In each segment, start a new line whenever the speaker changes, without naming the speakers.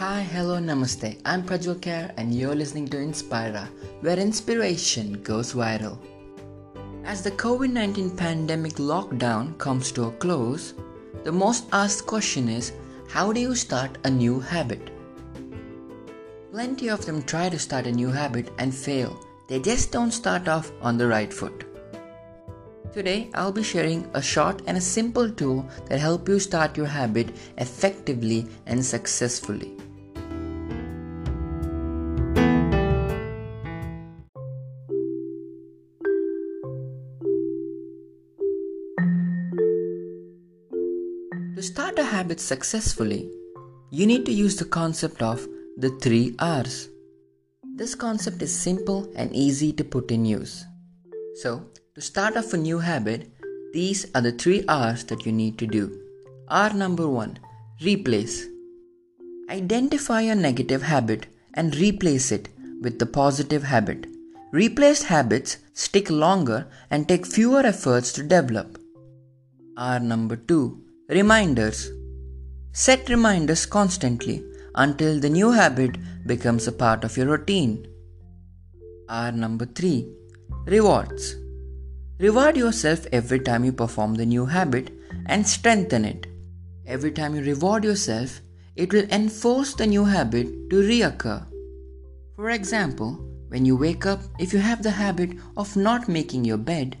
Hi, hello, namaste. I'm Prajwal Kher and you're listening to Inspira, where inspiration goes viral. As the COVID 19 pandemic lockdown comes to a close, the most asked question is how do you start a new habit? Plenty of them try to start a new habit and fail. They just don't start off on the right foot. Today, I'll be sharing a short and a simple tool that help you start your habit effectively and successfully. To start a habit successfully, you need to use the concept of the 3 R's. This concept is simple and easy to put in use. So, to start off a new habit, these are the 3 R's that you need to do. R number 1 Replace. Identify a negative habit and replace it with the positive habit. Replaced habits stick longer and take fewer efforts to develop. R number 2 Reminders. Set reminders constantly until the new habit becomes a part of your routine. R number 3 Rewards. Reward yourself every time you perform the new habit and strengthen it. Every time you reward yourself, it will enforce the new habit to reoccur. For example, when you wake up, if you have the habit of not making your bed,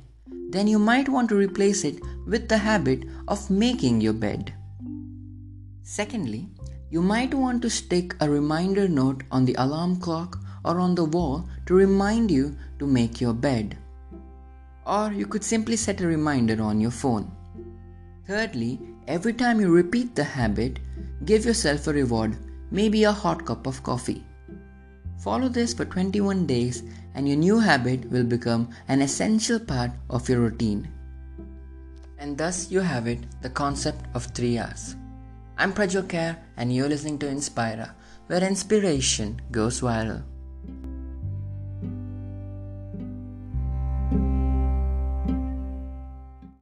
then you might want to replace it with the habit of making your bed. Secondly, you might want to stick a reminder note on the alarm clock or on the wall to remind you to make your bed. Or you could simply set a reminder on your phone. Thirdly, every time you repeat the habit, give yourself a reward, maybe a hot cup of coffee. Follow this for 21 days and your new habit will become an essential part of your routine. And thus you have it the concept of 3 R's. I'm Prajwal Kher and you're listening to Inspira, where inspiration goes viral.